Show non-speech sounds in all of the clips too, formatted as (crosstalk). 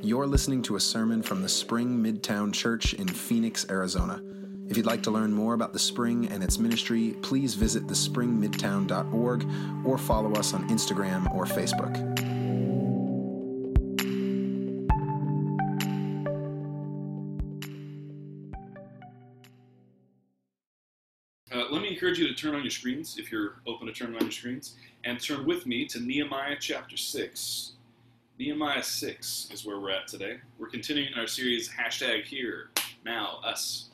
You're listening to a sermon from the Spring Midtown Church in Phoenix, Arizona. If you'd like to learn more about the Spring and its ministry, please visit thespringmidtown.org or follow us on Instagram or Facebook. Uh, let me encourage you to turn on your screens if you're open to turn on your screens and turn with me to Nehemiah chapter 6. Nehemiah 6 is where we're at today. We're continuing our series hashtag here, now, us.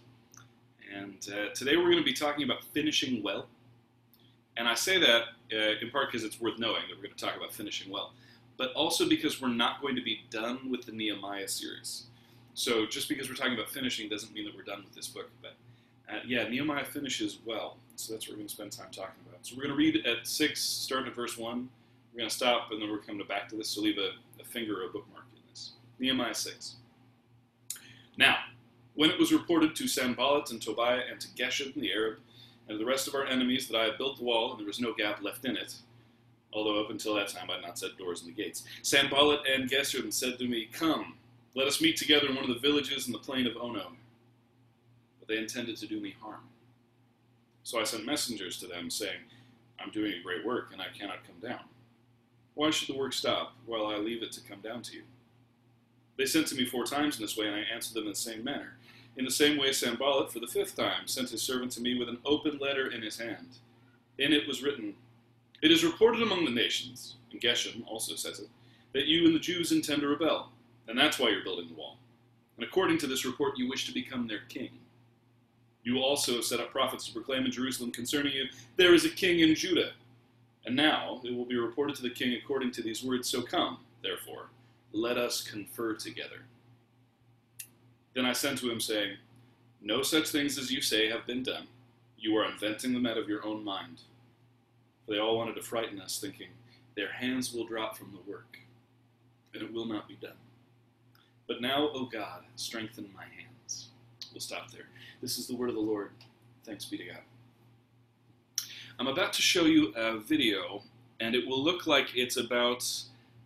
And uh, today we're going to be talking about finishing well. And I say that uh, in part because it's worth knowing that we're going to talk about finishing well, but also because we're not going to be done with the Nehemiah series. So just because we're talking about finishing doesn't mean that we're done with this book. But uh, yeah, Nehemiah finishes well. So that's what we're going to spend time talking about. So we're going to read at 6, starting at verse 1. We're going to stop, and then we're coming back to this. So leave a, a finger or a bookmark in this. Nehemiah 6. Now, when it was reported to Sanballat and Tobiah and to Geshem the Arab and to the rest of our enemies that I had built the wall and there was no gap left in it, although up until that time I had not set doors in the gates, Sanballat and Geshem said to me, Come, let us meet together in one of the villages in the plain of Ono. But they intended to do me harm. So I sent messengers to them, saying, I'm doing a great work, and I cannot come down. Why should the work stop while I leave it to come down to you? They sent to me four times in this way, and I answered them in the same manner. In the same way, Sanballat, for the fifth time, sent his servant to me with an open letter in his hand. In it was written, It is reported among the nations, and Geshem also says it, that you and the Jews intend to rebel, and that's why you're building the wall. And according to this report, you wish to become their king. You also have set up prophets to proclaim in Jerusalem concerning you, There is a king in Judah. And now it will be reported to the king according to these words. So come, therefore, let us confer together. Then I sent to him, saying, No such things as you say have been done. You are inventing them out of your own mind. For they all wanted to frighten us, thinking, Their hands will drop from the work, and it will not be done. But now, O God, strengthen my hands. We'll stop there. This is the word of the Lord. Thanks be to God. I'm about to show you a video, and it will look like it's about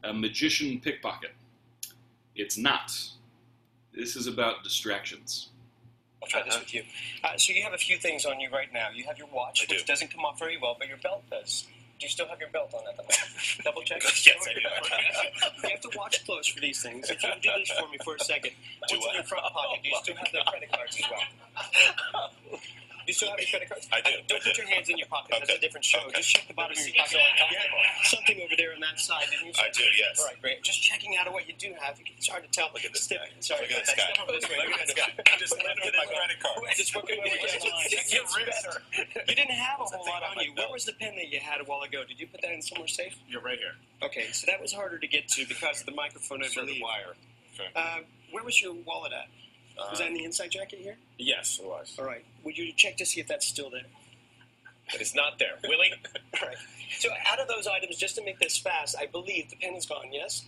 a magician pickpocket. It's not. This is about distractions. I'll try this with you. Uh, so you have a few things on you right now. You have your watch, I which do. doesn't come off very well, but your belt does. Do you still have your belt on at the moment? (laughs) Double check. Yes, I do. (laughs) you have to watch close for these things. If you can do this for me for a second. Do What's in I? your front pocket? Do you still have the credit cards as well? (laughs) You still have your credit cards? I do. Don't put your hands in your pockets. That's a different show. Okay. Just check the bottom of your pocket. Something over there on that side, didn't you? I do, yes. All right, great. Just checking out of what you do have. It's hard to tell. Look at this guy. Sorry, Look at this guy. not this way. Look at this guy. (laughs) Just (laughs) Look look at at my credit card. Just working my way down the line. Just It gets your better. wrist. (laughs) You didn't have a whole lot on you. Where was the pen that you had a while ago? Did you put that in somewhere safe? You're right here. Okay, so that was harder to get to because of the microphone, I the wire. Uh, where was your wallet at? Was that in the um, inside jacket here? yes, it was. All right. Would you check to see if that's still there? But it's not there. Willie? (laughs) All right. So out of those items, just to make this fast, I believe the pen is gone. Yes.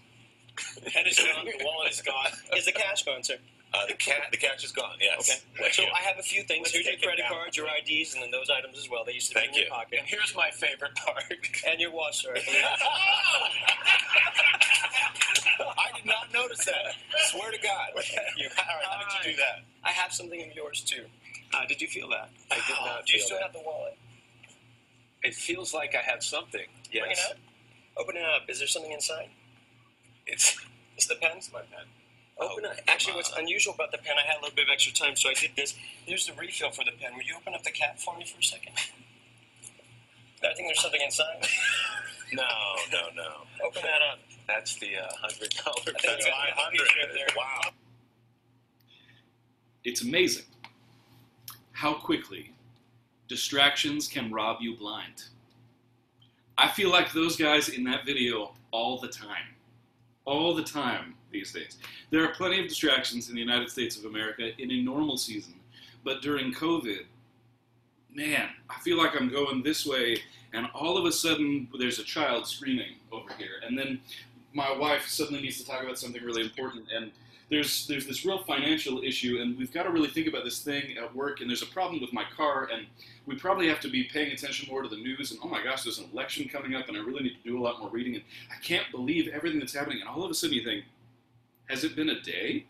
The pen is gone. The wallet is gone. (laughs) Is the cash gone, sir? Uh, the cat. The cash is gone. Yes. Okay. Thank so you. I have a few things. Let's Here's your credit cards, your IDs, and then those items as well. They used to Thank be in you. your pocket. And here's my favorite part. And your watch, sir. (laughs) I did not notice that. Swear to God. Thank you. All right, how did you do that? I have something of yours too. Uh, did you feel that? I did not Do you still that. have the wallet? It feels like I have something. Bring it Yes. up. Open it up. Is there something inside? It's Is the pen? my pen. Open Oh, it. Actually, come what's unusual about the pen, I had a little bit of extra time, so I did this. Here's the refill for the pen. Will you open up the cap for me for a second? (laughs) I think there's something inside. (laughs) No, no, no. Open that up. That's the uh, hundred dollar I think pen. it's a Five there. Wow. It's amazing how quickly distractions can rob you blind. I feel like those guys in that video all the time. All the time these days. There are plenty of distractions in the United States of America in a normal season, but during COVID, man, I feel like I'm going this way, and all of a sudden there's a child screaming over here, and then my wife suddenly needs to talk about something really important, and there's there's this real financial issue, and we've got to really think about this thing at work, and there's a problem with my car, and we probably have to be paying attention more to the news, and oh my gosh, there's an election coming up, and I really need to do a lot more reading, and I can't believe everything that's happening, and all of a sudden you think, Has it been a day?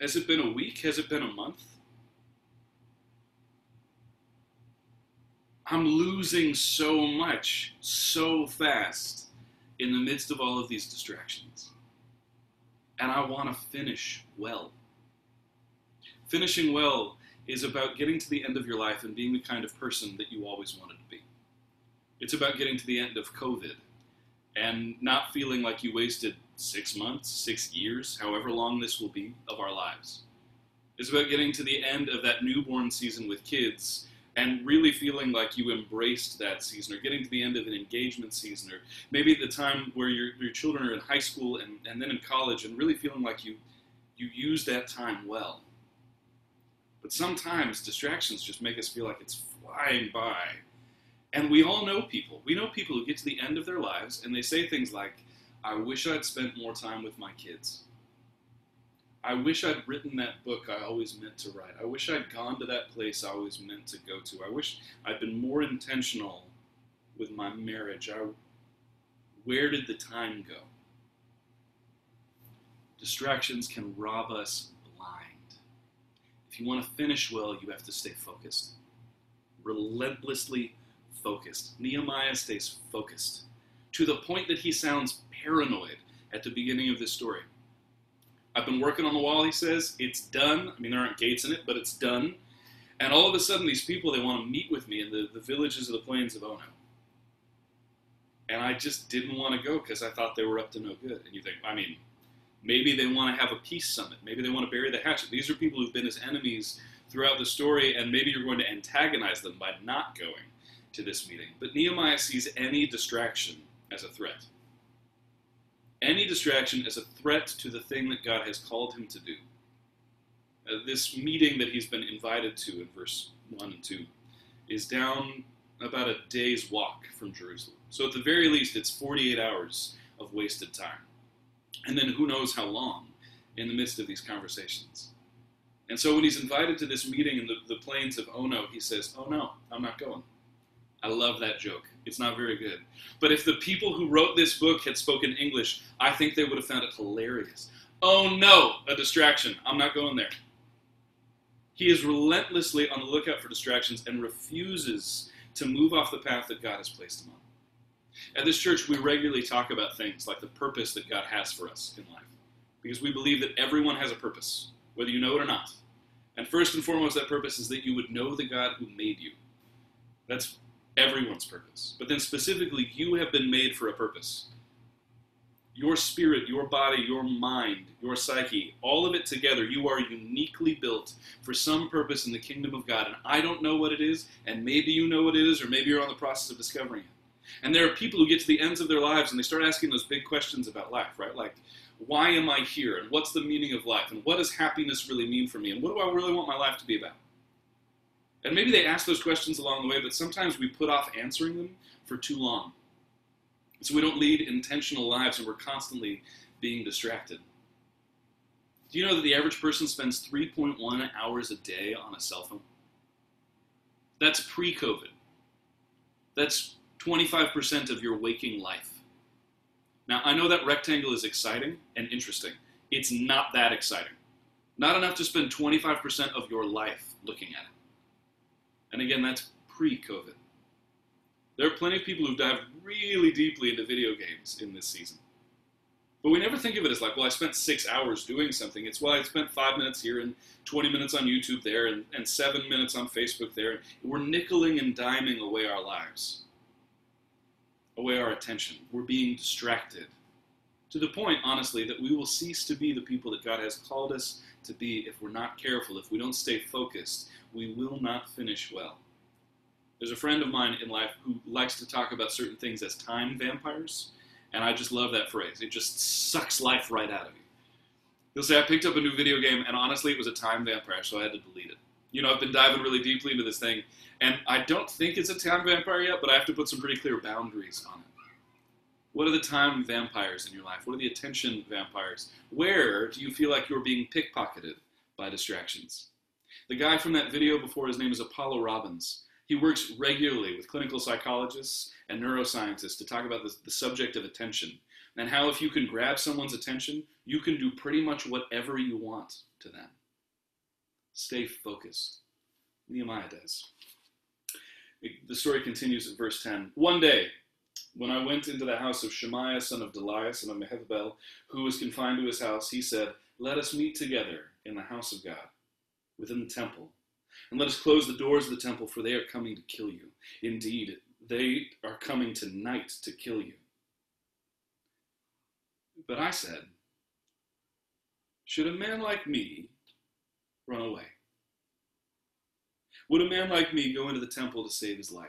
Has it been a week? Has it been a month? I'm losing so much so fast in the midst of all of these distractions. And I want to finish well. Finishing well is about getting to the end of your life and being the kind of person that you always wanted to be. It's about getting to the end of COVID and not feeling like you wasted six months, six years, however long this will be, of our lives. It's about getting to the end of that newborn season with kids and really feeling like you embraced that season, or getting to the end of an engagement season, or maybe the time where your, your children are in high school and, and then in college, and really feeling like you, you use that time well. But sometimes distractions just make us feel like it's flying by. And we all know people. We know people who get to the end of their lives and they say things like, I wish I'd spent more time with my kids. I wish I'd written that book I always meant to write. I wish I'd gone to that place I always meant to go to. I wish I'd been more intentional with my marriage. I, where did the time go? Distractions can rob us blind. If you want to finish well, you have to stay focused. Relentlessly focused. Nehemiah stays focused to the point that he sounds paranoid at the beginning of this story. I've been working on the wall, he says. It's done. I mean, there aren't gates in it, but it's done. And all of a sudden, these people, they want to meet with me in the, the villages of the plains of Ono. And I just didn't want to go because I thought they were up to no good. And you think, I mean, maybe they want to have a peace summit. Maybe they want to bury the hatchet. These are people who've been his enemies throughout the story, and maybe you're going to antagonize them by not going to this meeting. But Nehemiah sees any distraction as a threat. Any distraction as a threat to the thing that God has called him to do. Uh, this meeting that he's been invited to in verse 1 and 2 is down about a day's walk from Jerusalem. So, at the very least, it's 48 hours of wasted time. And then who knows how long in the midst of these conversations. And so, when he's invited to this meeting in the, the plains of Ono, he says, Oh no, I'm not going. I love that joke. It's not very good. But if the people who wrote this book had spoken English, I think they would have found it hilarious. Oh no, a distraction. I'm not going there. He is relentlessly on the lookout for distractions and refuses to move off the path that God has placed him on. At this church, we regularly talk about things like the purpose that God has for us in life, because we believe that everyone has a purpose, whether you know it or not. And first and foremost, that purpose is that you would know the God who made you. That's everyone's purpose. But then specifically, you have been made for a purpose. Your spirit, your body, your mind, your psyche, all of it together, you are uniquely built for some purpose in the kingdom of God. And I don't know what it is, and maybe you know what it is, or maybe you're on the process of discovering it. And there are people who get to the ends of their lives and they start asking those big questions about life, right? Like, why am I here? And what's the meaning of life? And what does happiness really mean for me? And what do I really want my life to be about? And maybe they ask those questions along the way, but sometimes we put off answering them for too long. So we don't lead intentional lives and we're constantly being distracted. Do you know that the average person spends 3.1 hours a day on a cell phone? That's pre COVID. That's 25% of your waking life. Now, I know that rectangle is exciting and interesting. It's not that exciting. Not enough to spend 25% of your life looking at it. And again, that's pre COVID. There are plenty of people who've dived really deeply into video games in this season. But we never think of it as like, well, I spent six hours doing something. It's, well, I spent five minutes here and 20 minutes on YouTube there and, and seven minutes on Facebook there. We're nickeling and diming away our lives, away our attention. We're being distracted to the point, honestly, that we will cease to be the people that God has called us to be if we're not careful, if we don't stay focused, we will not finish well. There's a friend of mine in life who likes to talk about certain things as time vampires, and I just love that phrase. It just sucks life right out of you. He'll say, I picked up a new video game, and honestly, it was a time vampire, so I had to delete it. You know, I've been diving really deeply into this thing, and I don't think it's a time vampire yet, but I have to put some pretty clear boundaries on it. What are the time vampires in your life? What are the attention vampires? Where do you feel like you're being pickpocketed by distractions? The guy from that video before, his name is Apollo Robbins. He works regularly with clinical psychologists and neuroscientists to talk about the, the subject of attention and how if you can grab someone's attention, you can do pretty much whatever you want to them. Stay focused. Nehemiah does. The story continues at verse 10. One day, when I went into the house of Shemaiah, son of Delaiah, son of Mehetabel, who was confined to his house, he said, Let us meet together in the house of God, within the temple. And let us close the doors of the temple, for they are coming to kill you. Indeed, they are coming tonight to kill you. But I said, Should a man like me run away? Would a man like me go into the temple to save his life?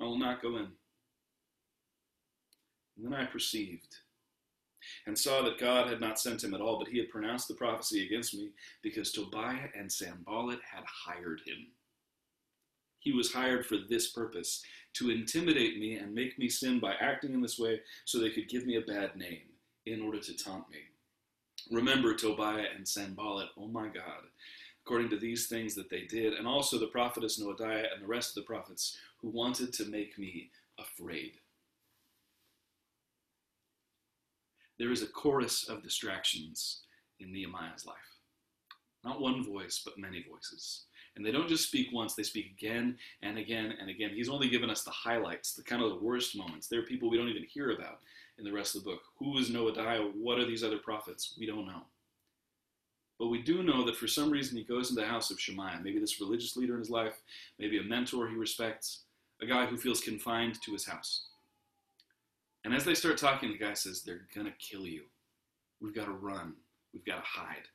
I will not go in. And then I perceived and saw that God had not sent him at all, but he had pronounced the prophecy against me because Tobiah and Sanballat had hired him. He was hired for this purpose to intimidate me and make me sin by acting in this way so they could give me a bad name in order to taunt me. Remember Tobiah and Sanballat, oh my God, according to these things that they did, and also the prophetess Noadiah and the rest of the prophets who wanted to make me afraid. There is a chorus of distractions in Nehemiah's life. Not one voice, but many voices. And they don't just speak once, they speak again and again and again. He's only given us the highlights, the kind of the worst moments. There are people we don't even hear about in the rest of the book. Who is Noadiah? What are these other prophets? We don't know. But we do know that for some reason he goes into the house of Shemaiah, maybe this religious leader in his life, maybe a mentor he respects, a guy who feels confined to his house. And as they start talking, the guy says, They're going to kill you. We've got to run. We've got to hide.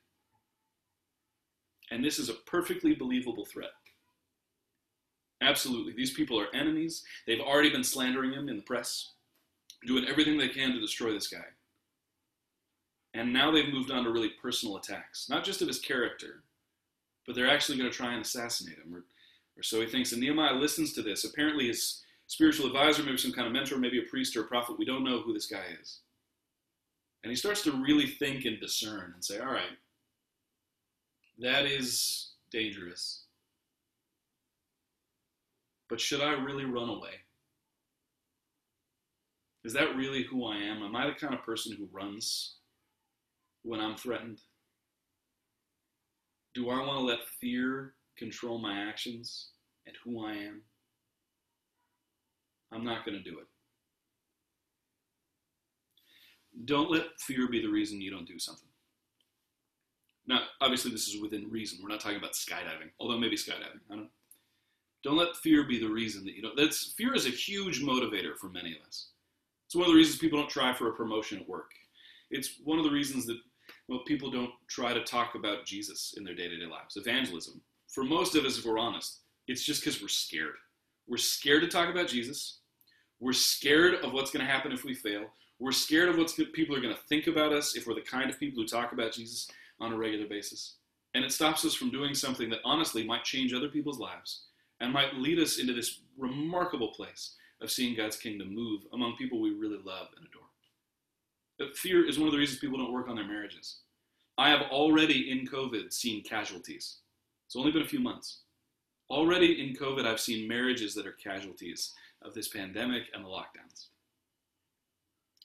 And this is a perfectly believable threat. Absolutely. These people are enemies. They've already been slandering him in the press, doing everything they can to destroy this guy. And now they've moved on to really personal attacks, not just of his character, but they're actually going to try and assassinate him, or, or so he thinks. And Nehemiah listens to this. Apparently, his spiritual advisor, maybe some kind of mentor, maybe a priest or a prophet, we don't know who this guy is. And he starts to really think and discern and say, all right, that is dangerous. But should I really run away? Is that really who I am? Am I the kind of person who runs when I'm threatened? Do I want to let fear control my actions and who I am? I'm not going to do it. Don't let fear be the reason you don't do something. Now, obviously, this is within reason. We're not talking about skydiving, although maybe skydiving. I don't. Don't let fear be the reason that you don't. That's fear is a huge motivator for many of us. It's one of the reasons people don't try for a promotion at work. It's one of the reasons that well, people don't try to talk about Jesus in their day to day lives. Evangelism. For most of us, if we're honest, it's just because we're scared. We're scared to talk about Jesus. We're scared of what's going to happen if we fail. We're scared of what people are going to think about us if we're the kind of people who talk about Jesus on a regular basis. And it stops us from doing something that honestly might change other people's lives and might lead us into this remarkable place of seeing God's kingdom move among people we really love and adore. But fear is one of the reasons people don't work on their marriages. I have already in COVID seen casualties. It's only been a few months. Already in COVID, I've seen marriages that are casualties of this pandemic and the lockdowns.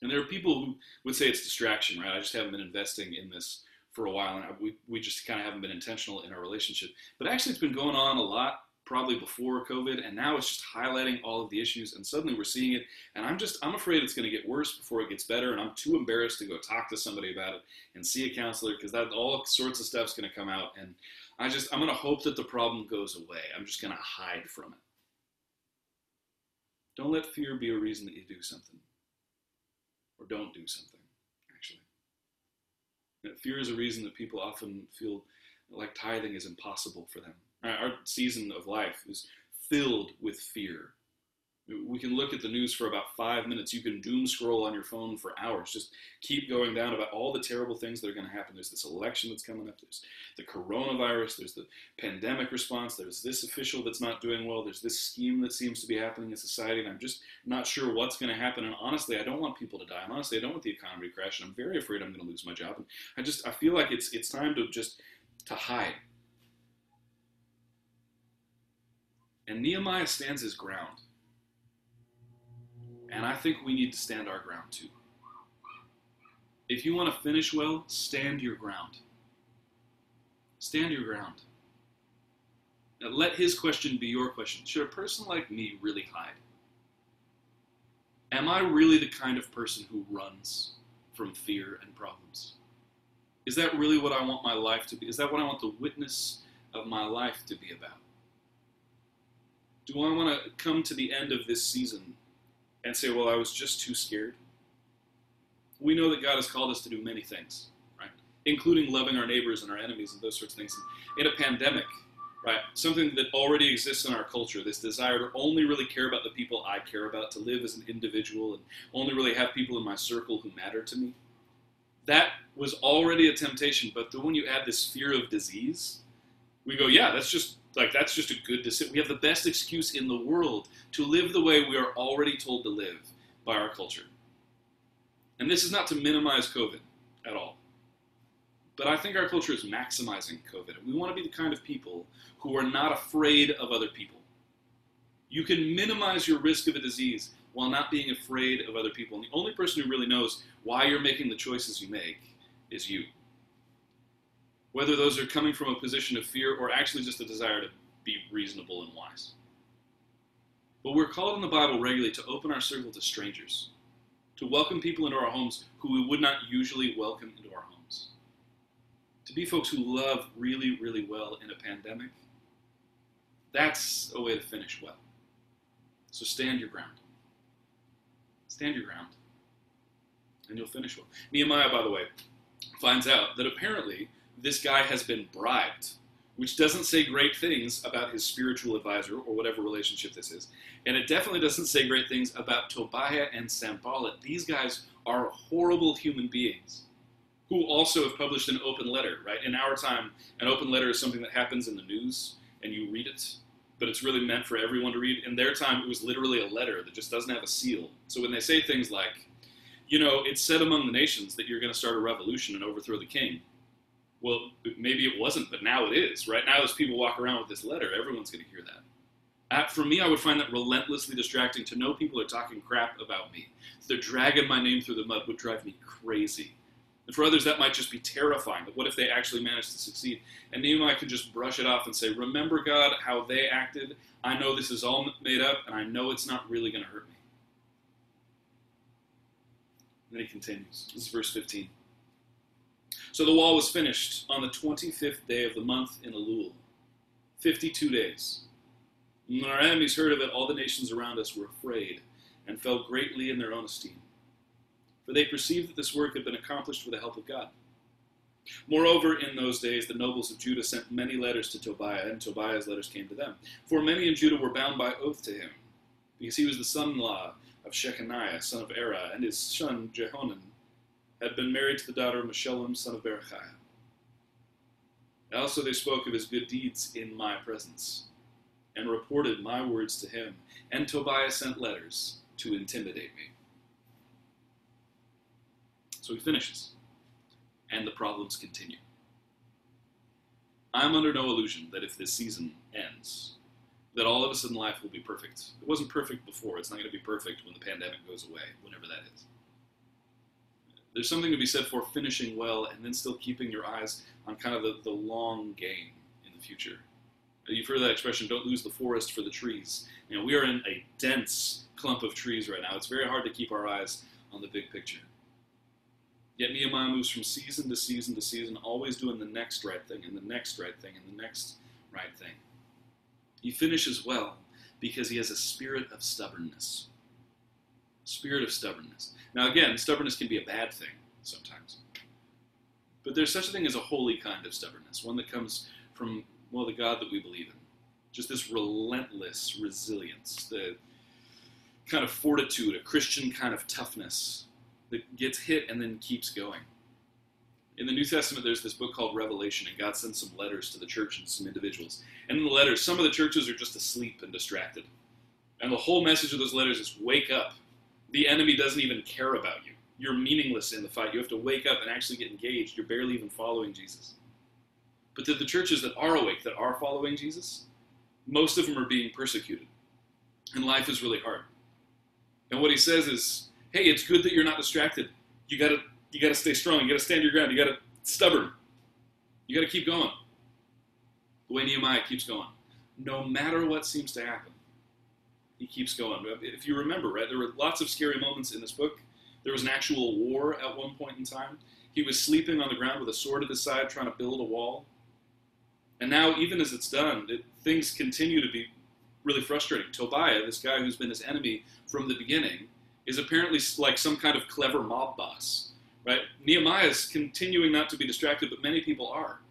And there are people who would say it's distraction, right? I just haven't been investing in this for a while, and we, we just kind of haven't been intentional in our relationship. But actually, it's been going on a lot probably before COVID, and now it's just highlighting all of the issues, and suddenly we're seeing it. And I'm just, I'm afraid it's going to get worse before it gets better, and I'm too embarrassed to go talk to somebody about it and see a counselor because that all sorts of stuff's going to come out, and I just, I'm going to hope that the problem goes away. I'm just going to hide from it. Don't let fear be a reason that you do something or don't do something, actually. fear is a reason that people often feel like tithing is impossible for them. Our season of life is filled with fear we can look at the news for about five minutes. You can doom scroll on your phone for hours. Just keep going down about all the terrible things that are going to happen. There's this election that's coming up. There's the coronavirus. There's the pandemic response. There's this official that's not doing well. There's this scheme that seems to be happening in society. And I'm just not sure what's going to happen. And honestly, I don't want people to die. And honestly, I don't want the economy to crash. And I'm very afraid I'm going to lose my job. And I just, I feel like it's, it's time to just, to hide And Nehemiah stands his ground. And I think we need to stand our ground too. If you want to finish well, stand your ground. Stand your ground. Now, let his question be your question. Should a person like me really hide? Am I really the kind of person who runs from fear and problems? Is that really what I want my life to be? Is that what I want the witness of my life to be about? Do I want to come to the end of this season and say, well, I was just too scared? We know that God has called us to do many things, right? Including loving our neighbors and our enemies and those sorts of things. In a pandemic, right? Something that already exists in our culture, this desire to only really care about the people I care about, to live as an individual and only really have people in my circle who matter to me. That was already a temptation, but then when you add this fear of disease, we go, yeah, that's just like that's just a good decision. We have the best excuse in the world to live the way we are already told to live by our culture. And this is not to minimize COVID at all. But I think our culture is maximizing COVID. We want to be the kind of people who are not afraid of other people. You can minimize your risk of a disease while not being afraid of other people. And the only person who really knows why you're making the choices you make is you whether those are coming from a position of fear or actually just a desire to be reasonable and wise. But we're called in the Bible regularly to open our circle to strangers, to welcome people into our homes who we would not usually welcome into our homes, to be folks who love really, really well in a pandemic. That's a way to finish well. So stand your ground. Stand your ground, and you'll finish well. Nehemiah, by the way, finds out that apparently this guy has been bribed, which doesn't say great things about his spiritual advisor or whatever relationship this is. And it definitely doesn't say great things about Tobiah and Sanballat. These guys are horrible human beings who also have published an open letter, right? In our time, an open letter is something that happens in the news and you read it, but it's really meant for everyone to read. In their time, it was literally a letter that just doesn't have a seal. So when they say things like, you know, it's said among the nations that you're going to start a revolution and overthrow the king well, maybe it wasn't, but now it is. Right now, as people walk around with this letter, everyone's going to hear that. Uh, for me, I would find that relentlessly distracting to know people are talking crap about me. They're dragging my name through the mud would drive me crazy. And for others, that might just be terrifying. But what if they actually manage to succeed? And Nehemiah can just brush it off and say, Remember, God, how they acted. I know this is all made up, and I know it's not really going to hurt me. And then he continues. This is verse 15. So the wall was finished on the 25th day of the month in Elul, 52 days. When our enemies heard of it, all the nations around us were afraid and fell greatly in their own esteem. For they perceived that this work had been accomplished with the help of God. Moreover, in those days, the nobles of Judah sent many letters to Tobiah, and Tobiah's letters came to them. For many in Judah were bound by oath to him, because he was the son in law of Shechaniah, son of Erah, and his son Jehonan had been married to the daughter of Meshullam, son of Berechiah. Also they spoke of his good deeds in my presence, and reported my words to him, and Tobiah sent letters to intimidate me. So he finishes, and the problems continue. I'm under no illusion that if this season ends, that all of us in life will be perfect. It wasn't perfect before, it's not going to be perfect when the pandemic goes away, whenever that is there's something to be said for finishing well and then still keeping your eyes on kind of the, the long game in the future. You've heard that expression, don't lose the forest for the trees. You know, we are in a dense clump of trees right now. It's very hard to keep our eyes on the big picture. Yet Nehemiah moves from season to season to season, always doing the next right thing and the next right thing and the next right thing. He finishes well because he has a spirit of stubbornness. Spirit of stubbornness. Now, again, stubbornness can be a bad thing sometimes. But there's such a thing as a holy kind of stubbornness, one that comes from, well, the God that we believe in. Just this relentless resilience, the kind of fortitude, a Christian kind of toughness that gets hit and then keeps going. In the New Testament, there's this book called Revelation, and God sends some letters to the church and some individuals. And in the letters, some of the churches are just asleep and distracted. And the whole message of those letters is wake up the enemy doesn't even care about you. You're meaningless in the fight. You have to wake up and actually get engaged. You're barely even following Jesus. But to the churches that are awake, that are following Jesus, most of them are being persecuted, and life is really hard. And what he says is, hey, it's good that you're not distracted. You gotta you gotta stay strong. You gotta stand your ground. You gotta stubborn. You gotta keep going. The way Nehemiah keeps going, no matter what seems to happen, he keeps going. If you remember, right, there were lots of scary moments in this book. There was an actual war at one point in time. He was sleeping on the ground with a sword at his side, trying to build a wall. And now, even as it's done, it, things continue to be really frustrating. Tobiah, this guy who's been his enemy from the beginning, is apparently like some kind of clever mob boss, right? Nehemiah is continuing not to be distracted, but many people are.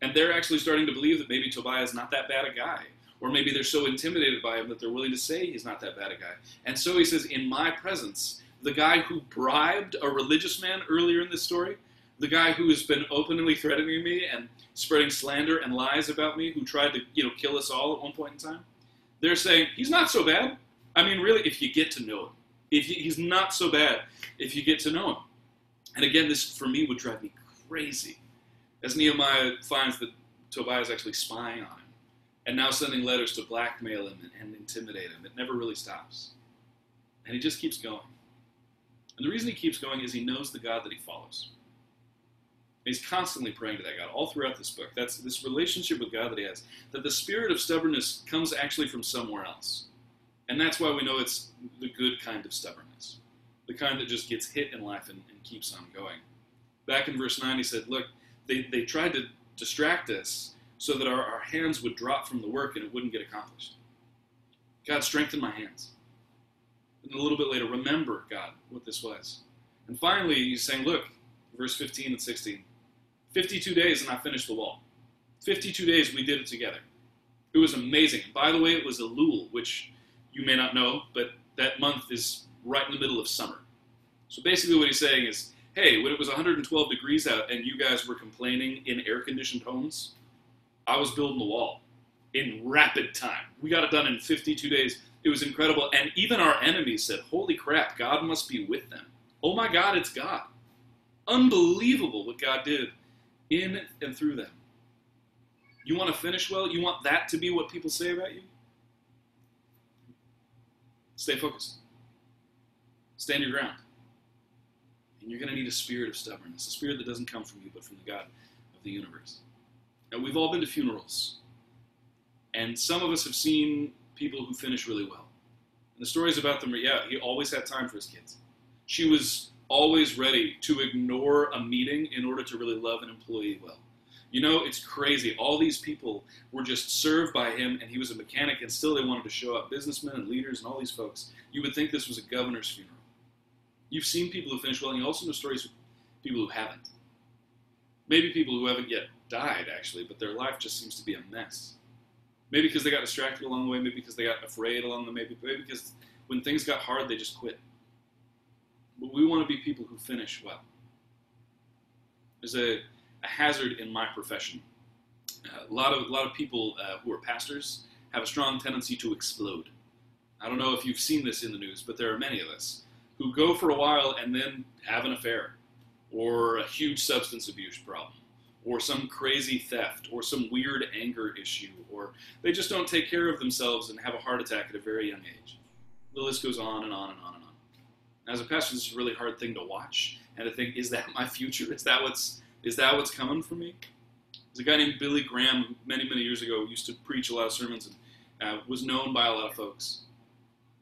And they're actually starting to believe that maybe Tobiah is not that bad a guy. Or maybe they're so intimidated by him that they're willing to say he's not that bad a guy. And so he says, In my presence, the guy who bribed a religious man earlier in this story, the guy who has been openly threatening me and spreading slander and lies about me, who tried to you know kill us all at one point in time, they're saying he's not so bad. I mean, really, if you get to know him, if you, he's not so bad, if you get to know him. And again, this for me would drive me crazy, as Nehemiah finds that Tobiah is actually spying on him, and now sending letters to blackmail him and, and intimidate him. It never really stops, and he just keeps going. And the reason he keeps going is he knows the God that he follows. He's constantly praying to that God all throughout this book. That's this relationship with God that he has. That the spirit of stubbornness comes actually from somewhere else. And that's why we know it's the good kind of stubbornness. The kind that just gets hit in life and, and keeps on going. Back in verse 9, he said, Look, they, they tried to distract us so that our, our hands would drop from the work and it wouldn't get accomplished. God, strengthen my hands. And a little bit later, remember, God, what this was. And finally, he's saying, Look, verse 15 and 16 52 days and I finished the wall. 52 days we did it together. It was amazing. By the way, it was Elul, which you may not know, but that month is right in the middle of summer. So basically, what he's saying is, hey, when it was 112 degrees out and you guys were complaining in air conditioned homes, I was building the wall in rapid time. We got it done in 52 days. It was incredible. And even our enemies said, holy crap, God must be with them. Oh my God, it's God. Unbelievable what God did in and through them. You want to finish well? You want that to be what people say about you? Stay focused. Stand your ground. And you're going to need a spirit of stubbornness, a spirit that doesn't come from you, but from the God of the universe. Now, we've all been to funerals, and some of us have seen people who finish really well. And the stories about them are yeah, he always had time for his kids. She was always ready to ignore a meeting in order to really love an employee well. You know, it's crazy. All these people were just served by him, and he was a mechanic, and still they wanted to show up. Businessmen and leaders and all these folks. You would think this was a governor's funeral. You've seen people who finish well, and you also know stories of people who haven't. Maybe people who haven't yet died, actually, but their life just seems to be a mess. Maybe because they got distracted along the way, maybe because they got afraid along the way, maybe, because when things got hard, they just quit. But we want to be people who finish well. There's a, a hazard in my profession. Uh, a lot of a lot of people uh, who are pastors have a strong tendency to explode. I don't know if you've seen this in the news, but there are many of us who go for a while and then have an affair, or a huge substance abuse problem, or some crazy theft, or some weird anger issue, or they just don't take care of themselves and have a heart attack at a very young age. The list goes on and on and on and on. As a pastor, this is a really hard thing to watch and to think, is that my future? Is that what's is that what's coming for me? There's a guy named Billy Graham many many years ago used to preach a lot of sermons and uh, was known by a lot of folks.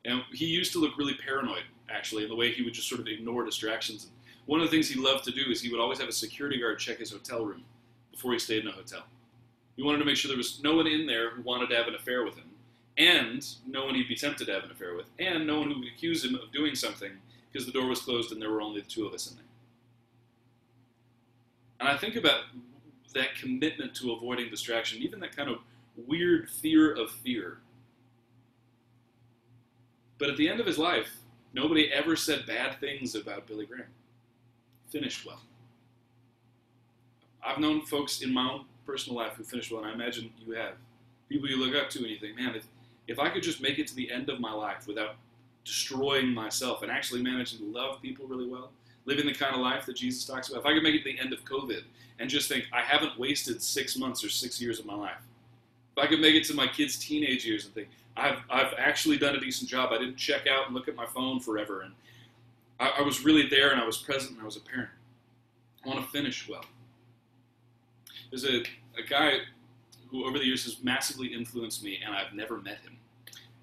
And he used to look really paranoid, actually, in the way he would just sort of ignore distractions. And one of the things he loved to do is he would always have a security guard check his hotel room before he stayed in a hotel. He wanted to make sure there was no one in there who wanted to have an affair with him, and no one he'd be tempted to have an affair with, and no one who would accuse him of doing something because the door was closed and there were only the two of us in there. And I think about that commitment to avoiding distraction, even that kind of weird fear of fear. But at the end of his life, nobody ever said bad things about Billy Graham. Finished well. I've known folks in my own personal life who finished well, and I imagine you have. People you look up to and you think, man, if, if I could just make it to the end of my life without destroying myself and actually managing to love people really well, living the kind of life that Jesus talks about. If I could make it to the end of COVID and just think, I haven't wasted six months or six years of my life. if I could make it to my kids' teenage years and think, I've, I've actually done a decent job. I didn't check out and look at my phone forever. And I, I was really there and I was present and I was a parent. I want to finish well. There's a, a guy who over the years has massively influenced me, and I've never met him.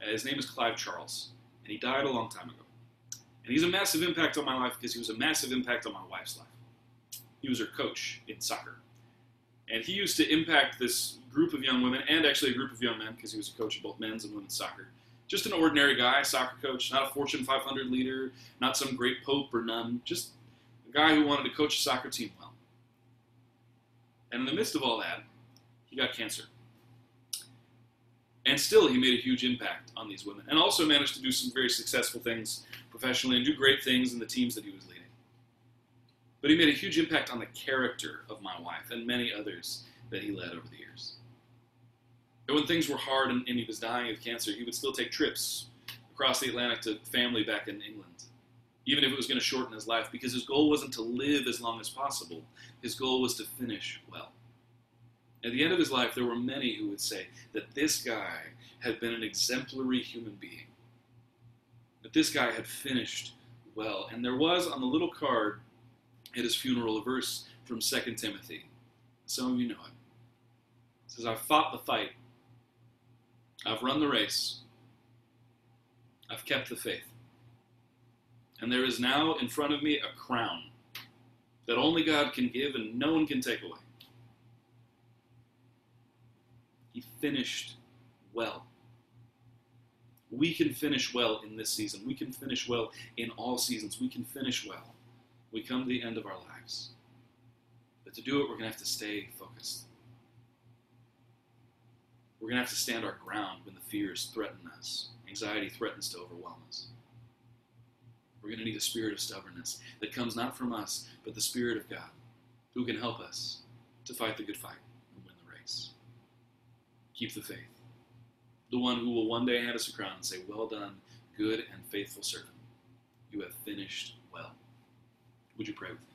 Uh, his name is Clive Charles, and he died a long time ago. And he's a massive impact on my life because he was a massive impact on my wife's life. He was her coach in soccer. And he used to impact this group of young women and actually a group of young men because he was a coach of both men's and women's soccer. Just an ordinary guy, soccer coach, not a Fortune 500 leader, not some great pope or nun, just a guy who wanted to coach a soccer team well. And in the midst of all that, he got cancer. And still, he made a huge impact on these women and also managed to do some very successful things professionally and do great things in the teams that he was leading. But he made a huge impact on the character of my wife and many others that he led over the years. And when things were hard and, and he was dying of cancer, he would still take trips across the Atlantic to family back in England, even if it was going to shorten his life, because his goal wasn't to live as long as possible. His goal was to finish well. At the end of his life, there were many who would say that this guy had been an exemplary human being, that this guy had finished well. And there was on the little card at his funeral a verse from 2 Timothy. Some of you know it. It says, I've fought the fight, I've run the race, I've kept the faith. And there is now in front of me a crown that only God can give and no one can take away. He finished well. We can finish well in this season. We can finish well in all seasons. We can finish well. We come to the end of our lives. But to do it, we're going to have to stay focused. We're going to have to stand our ground when the fears threaten us, anxiety threatens to overwhelm us. We're going to need a spirit of stubbornness that comes not from us, but the Spirit of God, who can help us to fight the good fight and win the race. Keep the faith. The one who will one day hand us a crown and say, Well done, good and faithful servant. You have finished well. Would you pray with me?